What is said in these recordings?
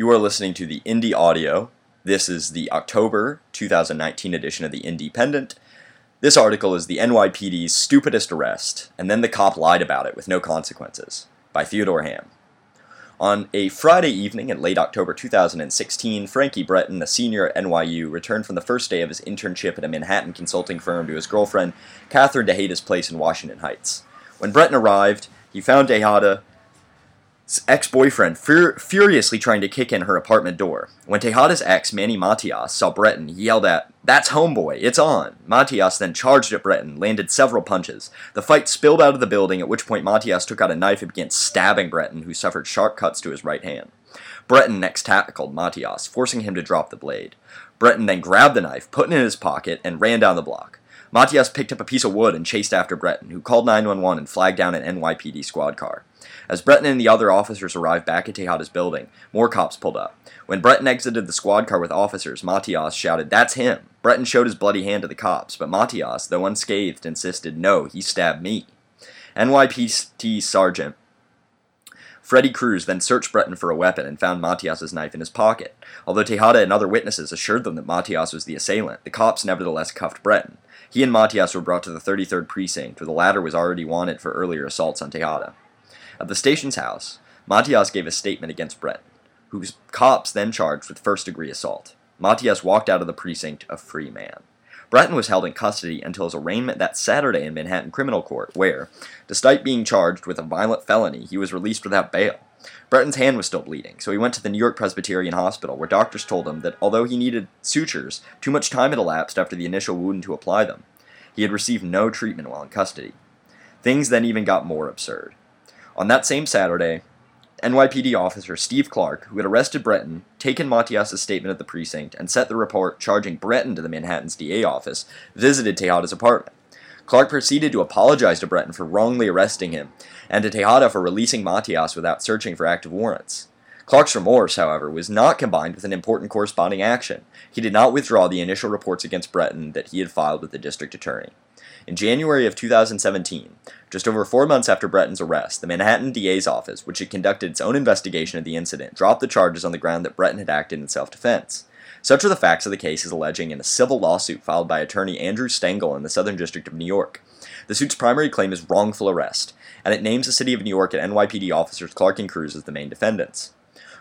You are listening to the Indie Audio. This is the October 2019 edition of the Indypendent. This article is the NYPD's stupidest arrest, and then the cop lied about it with no consequences, by Theodore Hamm. On a Friday evening in late October 2016, Frankie Breton, a senior at NYU, returned from the first day of his internship at a Manhattan consulting firm to his girlfriend, Catherine Tejada's place in Washington Heights. When Breton arrived, he found Tejada ex-boyfriend fur- furiously trying to kick in her apartment door. When Tejada's ex, Manny Matias, saw Breton, he yelled out, That's homeboy, it's on! Matias then charged at Breton, landed several punches. The fight spilled out of the building, at which point Matias took out a knife and began stabbing Breton, who suffered sharp cuts to his right hand. Breton next tackled Matias, forcing him to drop the blade. Breton then grabbed the knife, put it in his pocket, and ran down the block. Matias picked up a piece of wood and chased after Breton, who called 911 and flagged down an NYPD squad car. As Breton and the other officers arrived back at Tejada's building, more cops pulled up. When Breton exited the squad car with officers, Matias shouted, That's him! Breton showed his bloody hand to the cops, but Matias, though unscathed, insisted, No, he stabbed me. NYPD Sergeant Freddie Cruz then searched Breton for a weapon and found Matias's knife in his pocket. Although Tejada and other witnesses assured them that Matias was the assailant, the cops nevertheless cuffed Breton. He and Matias were brought to the 33rd precinct, where the latter was already wanted for earlier assaults on Tejada. At the station's house, Matias gave a statement against Breton, whose cops then charged with first degree assault. Matias walked out of the precinct a free man. Breton was held in custody until his arraignment that Saturday in Manhattan Criminal Court, where, despite being charged with a violent felony, he was released without bail. Breton's hand was still bleeding, so he went to the New York Presbyterian Hospital, where doctors told him that although he needed sutures, too much time had elapsed after the initial wound to apply them. He had received no treatment while in custody. Things then even got more absurd. On that same Saturday, NYPD officer Steve Clark, who had arrested Breton, taken Matias's statement at the precinct, and sent the report charging Breton to the Manhattan's DA office, visited Tejada's apartment. Clark proceeded to apologize to Breton for wrongly arresting him, and to Tejada for releasing Matias without searching for active warrants. Clark's remorse, however, was not combined with an important corresponding action. He did not withdraw the initial reports against Breton that he had filed with the district attorney. In January of 2017, just over four months after Breton's arrest, the Manhattan DA's office, which had conducted its own investigation of the incident, dropped the charges on the ground that Breton had acted in self defense. Such are the facts of the case as alleging in a civil lawsuit filed by attorney Andrew Stengel in the Southern District of New York. The suit's primary claim is wrongful arrest, and it names the city of New York and NYPD officers Clark and Cruz as the main defendants.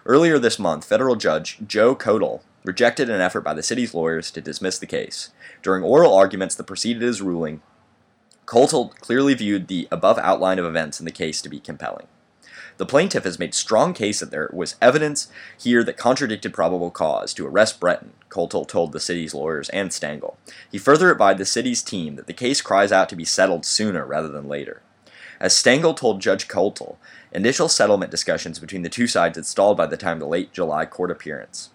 Earlier this month, federal judge Joe Kotel rejected an effort by the city's lawyers to dismiss the case. During oral arguments that preceded his ruling, Kotel clearly viewed the above outline of events in the case to be compelling. The plaintiff has made strong case that there was evidence here that contradicted probable cause to arrest Breton, Kotel told the city's lawyers and Stengel. He further advised the city's team that the case cries out to be settled sooner rather than later. As Stengel told Judge Kotel, initial settlement discussions between the two sides had stalled by the time of the late July court appearance.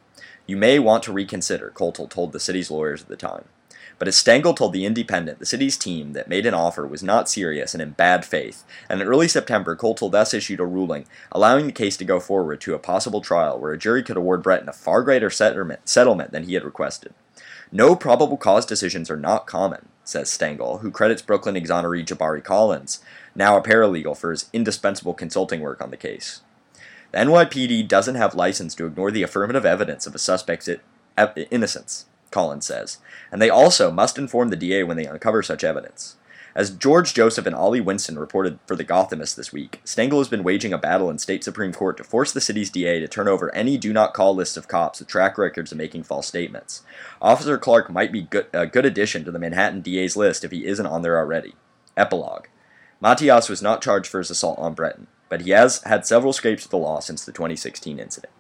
You may want to reconsider, Kotel told the city's lawyers at the time. But as Stengel told the Indypendent, the city's team that made an offer was not serious and in bad faith, and in early September, Kotel thus issued a ruling allowing the case to go forward to a possible trial where a jury could award Breton a far greater settlement than he had requested. No probable cause decisions are not common, says Stengel, who credits Brooklyn exoneree Jabari Collins, now a paralegal, for his indispensable consulting work on the case. The NYPD doesn't have license to ignore the affirmative evidence of a suspect's innocence. Collins says, and they also must inform the DA when they uncover such evidence. As George Joseph and Ali Winston reported for The Gothamist this week, Stengel has been waging a battle in state Supreme Court to force the city's DA to turn over any do not call lists of cops with track records of making false statements. Officer Clark might be good, a good addition to the Manhattan DA's list if he isn't on there already. Epilogue Matias was not charged for his assault on Breton, but he has had several scrapes with the law since the 2016 incident.